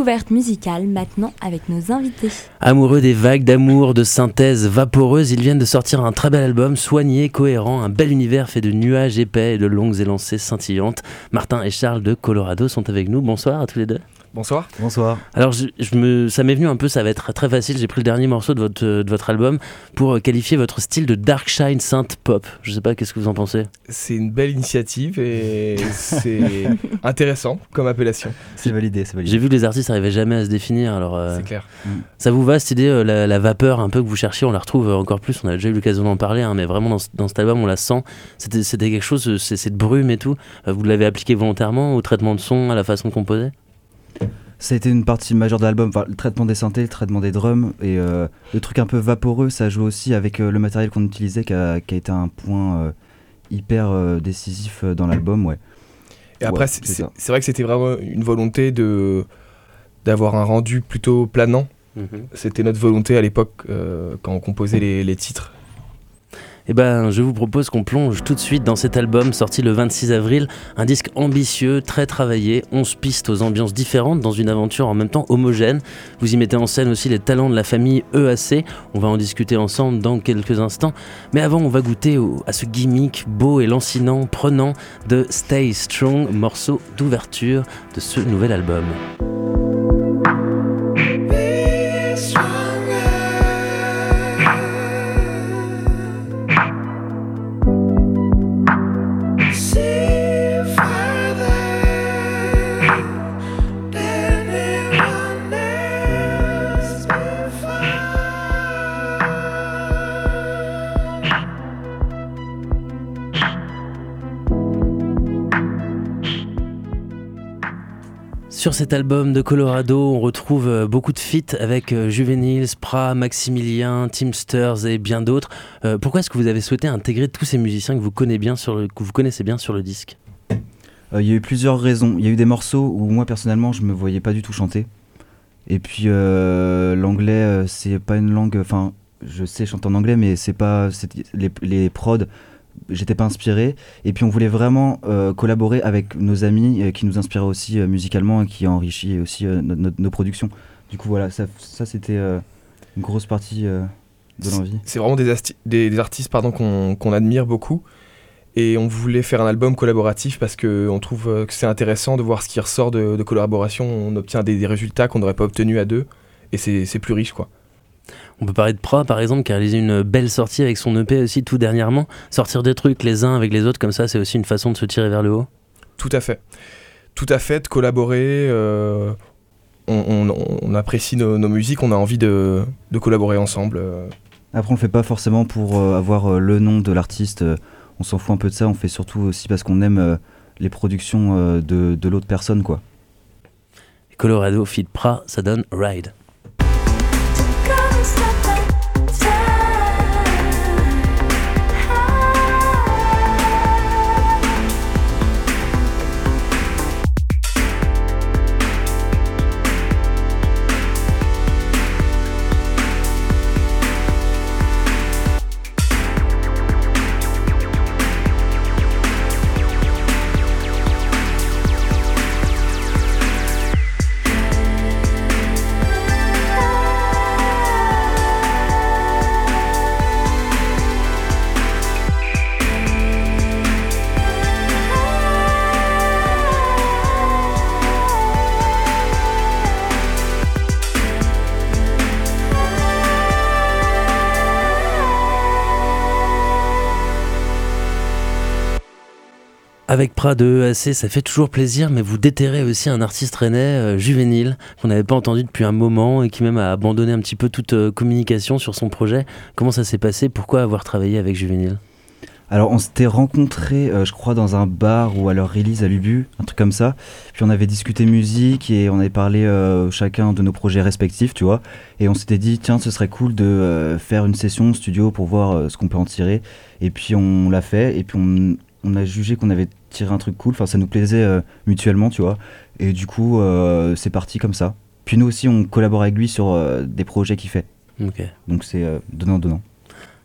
Découverte musicale maintenant avec nos invités. Amoureux des vagues d'amour, de synthèse vaporeuse, ils viennent de sortir un très bel album, soigné, cohérent, un bel univers fait de nuages épais et de longues élancées scintillantes. Martin et Charles de Colorado sont avec nous. Bonsoir à tous les deux. Bonsoir. Bonsoir. Alors, je, me, ça m'est venu un peu, ça va être très facile. J'ai pris le dernier morceau de votre, de votre album pour euh, qualifier votre style de dark shine synth pop. Je sais pas, qu'est-ce que vous en pensez? C'est une belle initiative et c'est intéressant comme appellation. C'est validé, c'est validé. J'ai vu que les artistes n'arrivaient jamais à se définir. Alors, euh, c'est clair. Mm. Ça vous va cette idée, euh, la, vapeur un peu que vous cherchiez On la retrouve encore plus. On a déjà eu l'occasion d'en parler, hein, mais vraiment dans, dans, cet album, on la sent. C'était, c'était quelque chose, c'est cette brume et tout. Vous l'avez appliqué volontairement au traitement de son, à la façon de composer ça a été une partie majeure de l'album, le traitement des synthés, le traitement des drums et euh, le truc un peu vaporeux, ça joue aussi avec euh, le matériel qu'on utilisait qui a, été un point euh, hyper décisif dans l'album, ouais. Et après, c'est vrai que c'était vraiment une volonté de d'avoir un rendu plutôt planant. Mhm. C'était notre volonté à l'époque quand on composait les, les titres eh ben, je vous propose qu'on plonge tout de suite dans cet album sorti le 26 avril, un disque ambitieux, très travaillé, 11 pistes aux ambiances différentes dans une aventure en même temps homogène. Vous y mettez en scène aussi les talents de la famille EAC, on va en discuter ensemble dans quelques instants, mais avant on va goûter à ce gimmick beau et lancinant, prenant de Stay Strong, morceau d'ouverture de ce nouvel album. Sur cet album de Colorado, on retrouve euh, beaucoup de feats avec euh, Juvenile, Spra, Maximilien, Teamsters et bien d'autres. Euh, pourquoi est-ce que vous avez souhaité intégrer tous ces musiciens que vous connaissez bien sur le, disque? Il y a eu plusieurs raisons. Il y a eu des morceaux où moi personnellement je me voyais pas du tout chanter. Et puis l'anglais, c'est pas une langue. Enfin, je sais chanter en anglais, mais c'est pas les, les prods j'étais pas inspiré. Et puis on voulait vraiment euh, collaborer avec nos amis euh, qui nous inspiraient aussi euh, musicalement et qui enrichit aussi nos productions. Du coup voilà, ça, ça c'était une grosse partie de l'envie. C'est vraiment des, des, artistes pardon qu'on admire beaucoup. Et on voulait faire un album collaboratif parce qu'on trouve que c'est intéressant de voir ce qui ressort de, collaboration. On obtient des, des résultats qu'on n'aurait pas obtenus à deux. Et c'est plus riche quoi. On peut parler de Pra par exemple qui a réalisé une belle sortie avec son EP aussi tout dernièrement. Sortir des trucs les uns avec les autres comme ça, c'est aussi une façon de se tirer vers le haut. Tout à fait. Tout à fait, de collaborer. Euh, on, apprécie nos, musiques, on a envie de, collaborer ensemble. Euh. Après, on le fait pas forcément pour euh, avoir le nom de l'artiste. on s'en fout un peu de ça. On fait surtout aussi parce qu'on aime les productions de, de l'autre personne, quoi. Colorado Fit Pra, ça donne Ride. Avec Prat de EAC, ça fait toujours plaisir, mais vous déterrez aussi un artiste rennais euh, juvénile qu'on n'avait pas entendu depuis un moment et qui même a abandonné un petit peu toute euh, communication sur son projet. Comment ça s'est passé? Pourquoi avoir travaillé avec Juvénile? Alors on s'était rencontrés, euh, je crois, dans un bar ou à leur release à Lubu, un truc comme ça. Puis on avait discuté musique et on avait parlé chacun de nos projets respectifs, tu vois. Et on s'était dit, tiens, ce serait cool de faire une session studio pour voir ce qu'on peut en tirer. Et puis on l'a fait. Et puis on a jugé qu'on avait tiré un truc cool, enfin ça nous plaisait euh, mutuellement, tu vois. Et du coup, euh, c'est parti comme ça. Puis nous aussi, on collabore avec lui sur euh, des projets qu'il fait. Donc c'est donnant-donnant.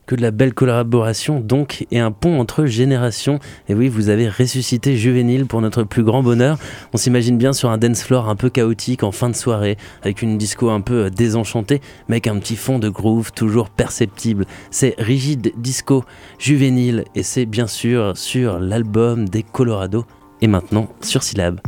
Que de la belle collaboration donc et un pont entre générations. Et oui, vous avez ressuscité Juvénile pour notre plus grand bonheur. On s'imagine bien sur un dance floor un peu chaotique en fin de soirée, avec une disco un peu désenchantée, mais avec un petit fond de groove toujours perceptible. C'est Rigide Disco Juvénile et c'est bien sûr sur l'album des Colorado et maintenant sur Syllab.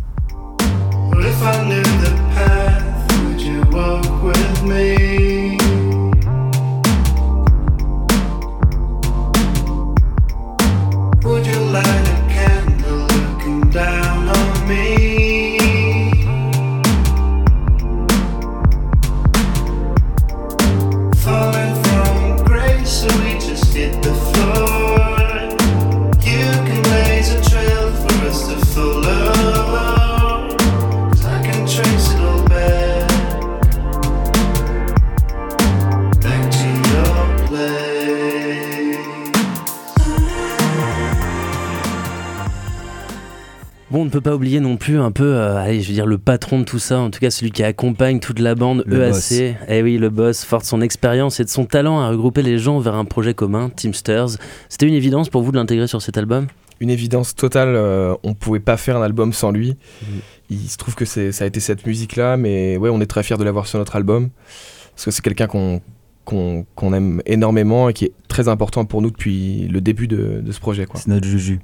Bon, on ne peut pas oublier non plus un peu, euh, allez, je veux dire, le patron de tout ça, en tout cas celui qui accompagne toute la bande EAC. Eh oui, le boss, fort de son expérience et de son talent à regrouper les gens vers un projet commun, Teamsters. C'était une évidence pour vous de l'intégrer sur cet album? Une évidence totale, euh, on pouvait pas faire un album sans lui. Mm. Il se trouve que ça a été cette musique-là, mais ouais, on est très fiers de l'avoir sur notre album, parce que c'est quelqu'un qu'on qu'on aime énormément et qui est très important pour nous depuis le début de, de ce projet. C'est notre Juju.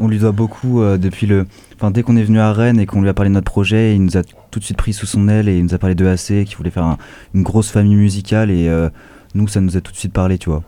On lui doit beaucoup euh, depuis le. Enfin, dès qu'on est venu à Rennes et qu'on lui a parlé de notre projet, il nous a tout de suite pris sous son aile et il nous a parlé de AC, qui voulait faire une grosse famille musicale et euh, nous, ça nous a tout de suite parlé, tu vois.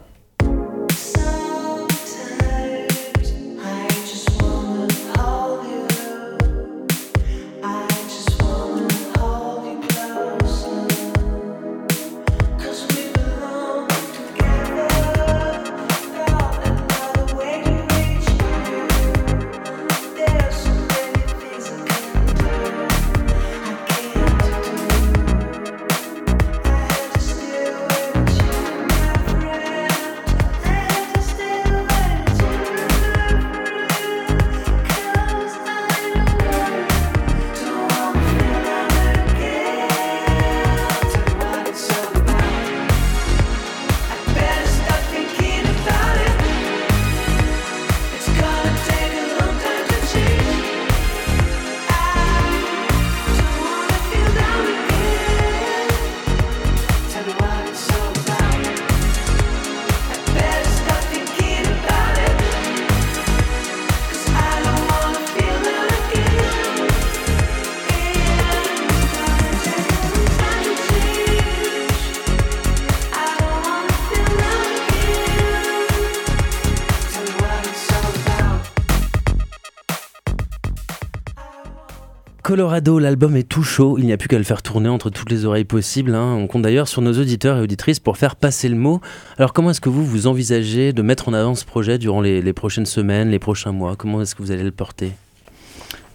Colorado, l'album est tout chaud, il n'y a plus qu'à le faire tourner entre toutes les oreilles possibles. Hein. On compte d'ailleurs sur nos auditeurs et auditrices pour faire passer le mot. Alors comment est-ce que vous vous envisagez de mettre en avant ce projet durant les, prochaines semaines, les prochains mois? Comment est-ce que vous allez le porter?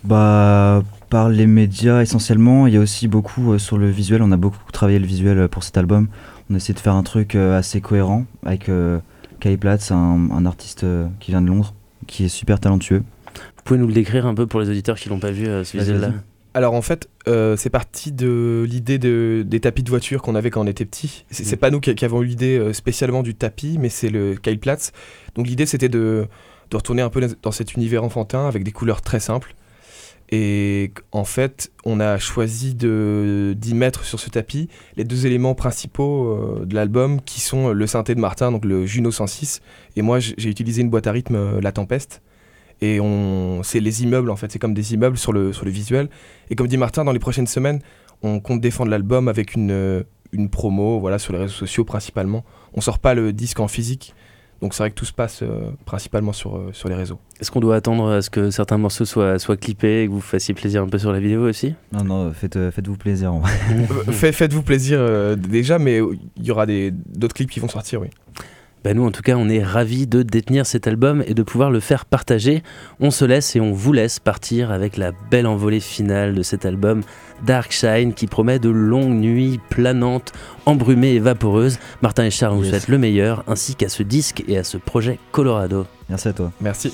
Bah par les médias essentiellement, il y a aussi beaucoup euh, sur le visuel, on a beaucoup travaillé le visuel euh, pour cet album. On a essayé de faire un truc euh, assez cohérent avec Kai Platz, un, un artiste qui vient de Londres, qui est super talentueux. Vous pouvez nous le décrire un peu pour les auditeurs qui l'ont pas vu, ce visuel-là alors en fait, euh, c'est parti de l'idée de, des tapis de voiture qu'on avait quand on était petit. C'est pas nous qui, avons eu l'idée euh, spécialement du tapis, mais c'est le Kyle Platz. Donc l'idée c'était de, de, retourner un peu dans cet univers enfantin avec des couleurs très simples. Et en fait, on a choisi d'y mettre sur ce tapis les deux éléments principaux euh, de l'album qui sont le synthé de Martin, donc le Juno 106. Et moi j'ai utilisé une boîte à rythme, la Tempeste. Et on, c'est les immeubles en fait, c'est comme des immeubles sur le, sur le visuel. Et comme dit Martin, dans les prochaines semaines, on compte défendre l'album avec une, une promo, voilà, sur les réseaux sociaux principalement. On sort pas le disque en physique, donc c'est vrai que tout se passe euh, principalement sur, euh, sur les réseaux. Est-ce qu'on doit attendre à ce que certains morceaux soient, soient clippés et que vous fassiez plaisir un peu sur la vidéo aussi? Non, non, faites, euh, faites-vous plaisir. faites-vous plaisir déjà, mais il y aura d'autres clips qui vont sortir, oui. Bah, nous, en tout cas, on est ravis de détenir cet album et de pouvoir le faire partager. On se laisse et on vous laisse partir avec la belle envolée finale de cet album Dark Shine qui promet de longues nuits planantes, embrumées et vaporeuses. Martin et Charles vous souhaitent le meilleur ainsi qu'à ce disque et à ce projet Colorado. Merci à toi. Merci.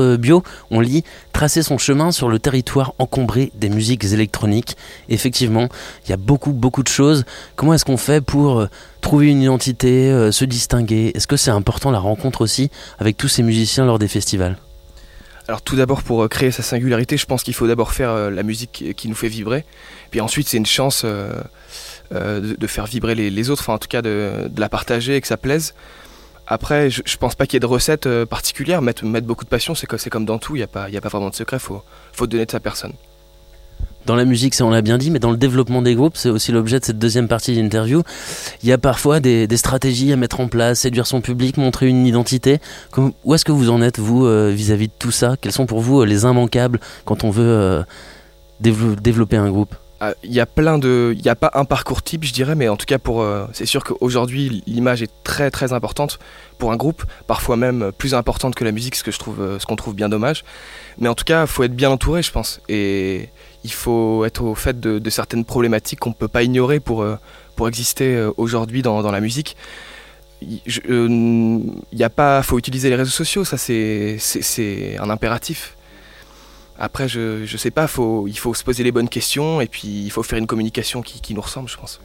Bio, on lit tracer son chemin sur le territoire encombré des musiques électroniques. Effectivement, il y a beaucoup, beaucoup de choses. Comment est-ce qu'on fait pour euh, trouver une identité, euh, se distinguer? Est-ce que c'est important la rencontre aussi avec tous ces musiciens lors des festivals? Alors tout d'abord pour créer sa singularité, je pense qu'il faut d'abord faire la musique qui nous fait vibrer. Puis ensuite c'est une chance de, faire vibrer les, autres, enfin en tout cas de, la partager et que ça plaise. Après, je, je pense pas qu'il y ait de recettes euh, particulières. Mettre, beaucoup de passion, c'est comme dans tout. Il n'y a, pas, a pas vraiment de secret. Faut, faut donner de sa personne. Dans la musique, on l'a bien dit, mais dans le développement des groupes, c'est aussi l'objet de cette deuxième partie d'interview. Il y a parfois des, stratégies à mettre en place, séduire son public, montrer une identité. où est-ce que vous en êtes, vous, euh, vis-à-vis de tout ça? Quels sont pour vous euh, les immanquables quand on veut développer un groupe? Il y a plein de. Il n'y a pas un parcours type, je dirais, mais en tout cas, pour, euh, c'est sûr qu'aujourd'hui, l'image est très très importante pour un groupe, parfois même plus importante que la musique, ce que je trouve, euh, ce qu'on trouve bien dommage. Mais en tout cas, il faut être bien entouré, je pense. Et il faut être au fait de, certaines problématiques qu'on ne peut pas ignorer pour, euh, pour exister aujourd'hui dans, la musique. Il a pas, faut utiliser les réseaux sociaux, ça c'est un impératif. Après, je, je sais pas, faut, il faut se poser les bonnes questions et puis il faut faire une communication qui, qui nous ressemble, je pense.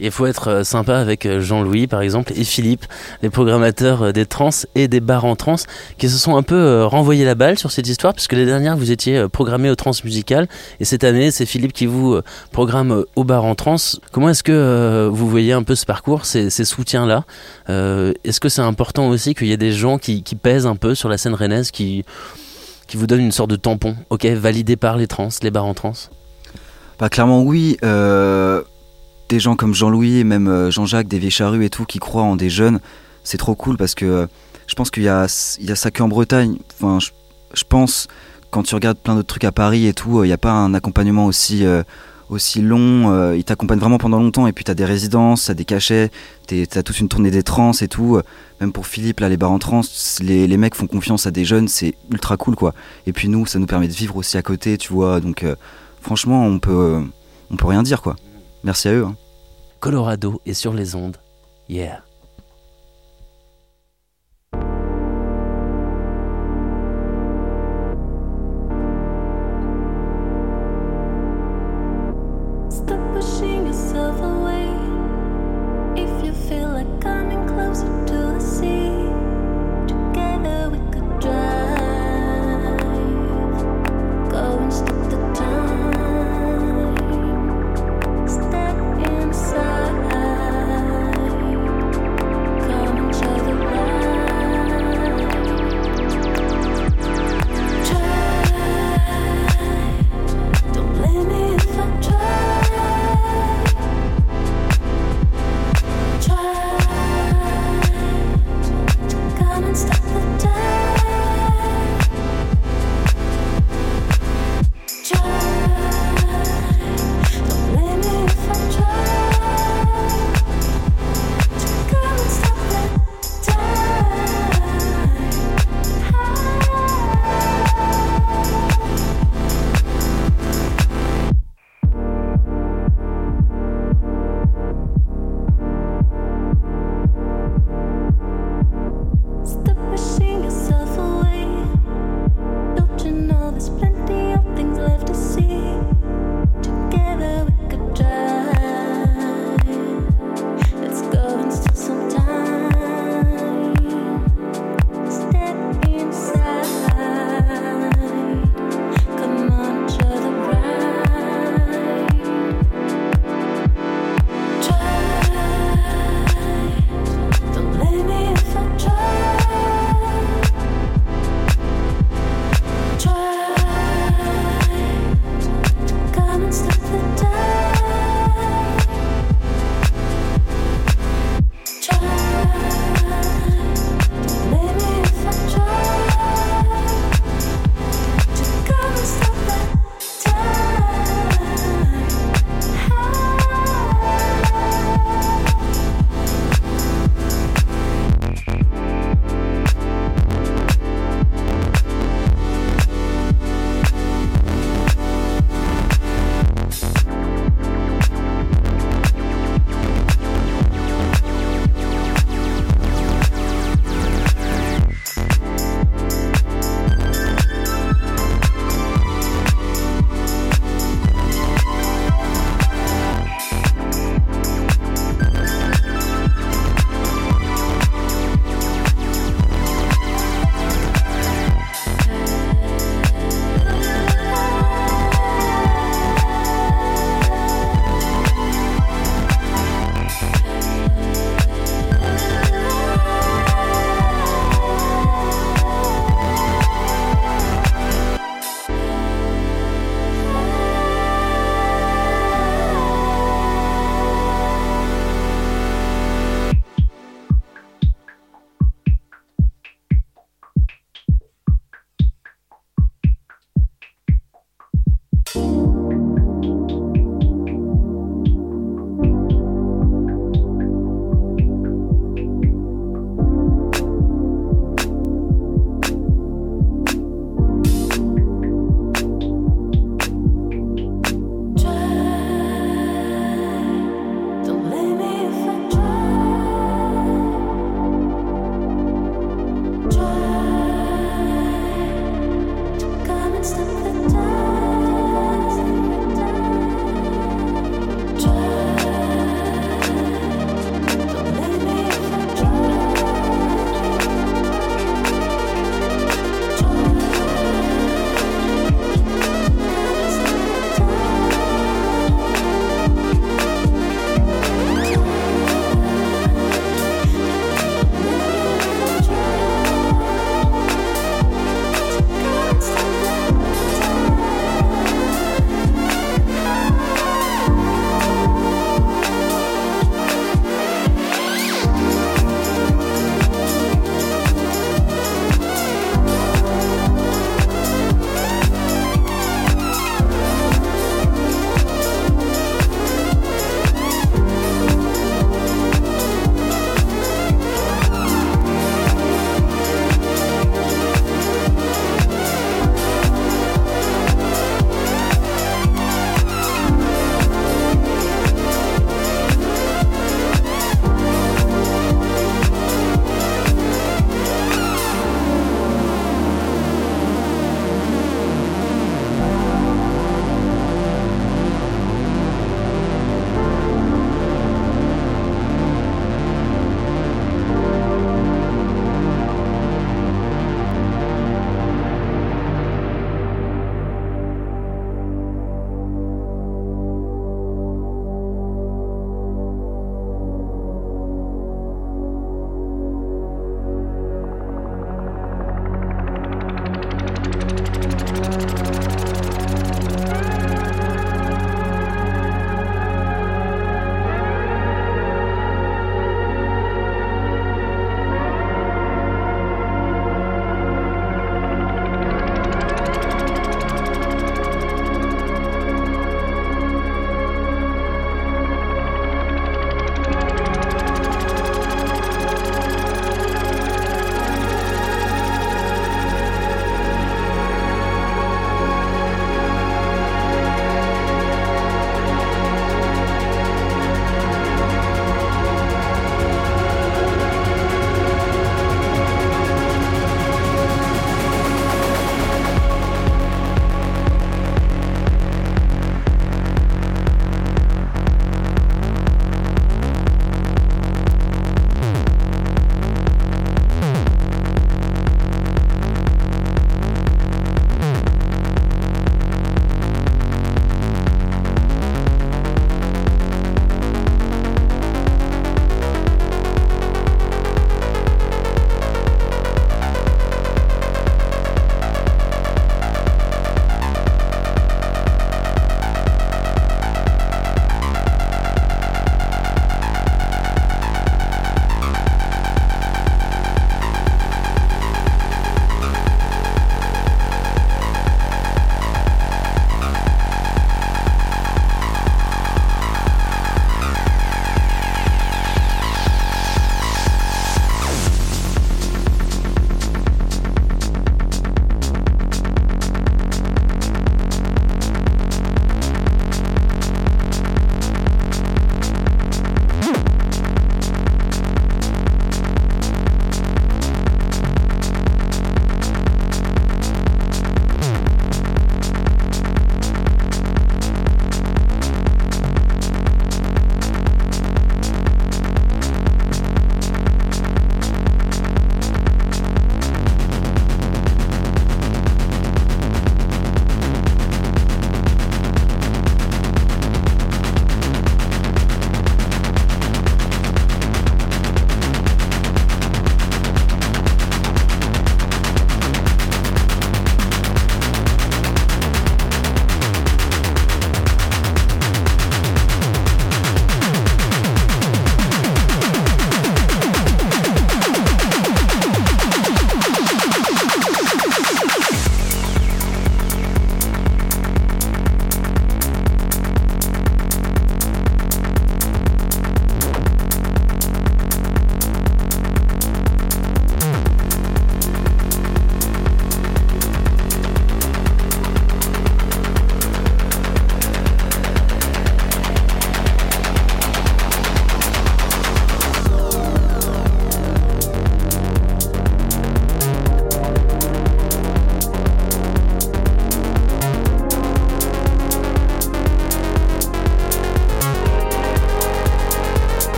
Il faut être euh, sympa avec euh, Jean-Louis, par exemple, et Philippe, les programmateurs euh, des trans et des bars en trans, qui se sont un peu renvoyés la balle sur cette histoire, puisque l'année dernière, vous étiez programmé au trans musical, et cette année, c'est Philippe qui vous programme au bar en trans. Comment est-ce que vous voyez un peu ce parcours, ces, ces soutiens-là? Est-ce que c'est important aussi qu'il y ait des gens qui, qui pèsent un peu sur la scène rennaise, qui qui vous donne une sorte de tampon, ok, validé par les trans, les bars en trans Bah clairement oui. Euh, des gens comme Jean-Louis et même euh, Jean-Jacques, des vieilles charrues et tout, qui croient en des jeunes, c'est trop cool parce que euh, je pense qu'il y a, il y a ça qu'en Bretagne. Enfin, je, pense, quand tu regardes plein d'autres trucs à Paris et tout, il n'y a pas un accompagnement aussi aussi long, euh, ils t'accompagnent vraiment pendant longtemps et puis t'as des résidences, t'as des cachets, t'as toute une tournée des trans et tout. Même pour Philippe, là, les bars en trans, les, mecs font confiance à des jeunes, c'est ultra cool quoi. Et puis nous, ça nous permet de vivre aussi à côté, tu vois. Donc euh, franchement, on peut, on peut rien dire quoi. Merci à eux. Hein. Colorado est sur les ondes. Yeah.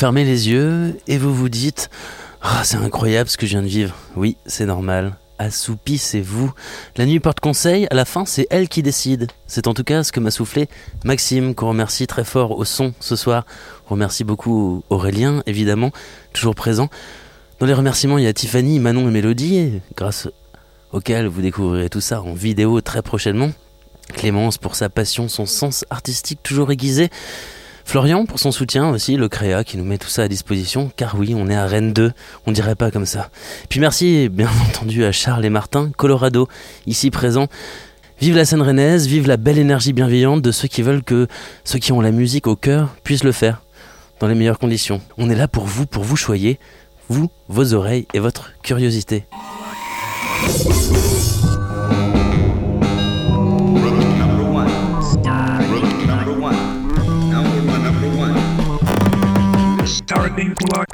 Fermez les yeux et vous vous dites Ah, c'est incroyable ce que je viens de vivre. Oui, c'est normal. Assoupissez-vous. La nuit porte conseil, à la fin, c'est elle qui décide. C'est en tout cas ce que m'a soufflé Maxime, qu'on remercie très fort au son ce soir. On remercie beaucoup Aurélien, évidemment, toujours présent. Dans les remerciements, il y a Tiffany, Manon et Mélodie, grâce auxquelles vous découvrirez tout ça en vidéo très prochainement. Clémence pour sa passion, son sens artistique toujours aiguisé. Florian pour son soutien aussi, le Créa qui nous met tout ça à disposition, car oui, on est à Rennes 2, on dirait pas comme ça. Puis merci bien entendu à Charles et Martin, Colorado, ici présents. Vive la scène rennaise, vive la belle énergie bienveillante de ceux qui veulent que ceux qui ont la musique au cœur puissent le faire dans les meilleures conditions. On est là pour vous, pour vous choyer, vous, vos oreilles et votre curiosité. Ordem Tua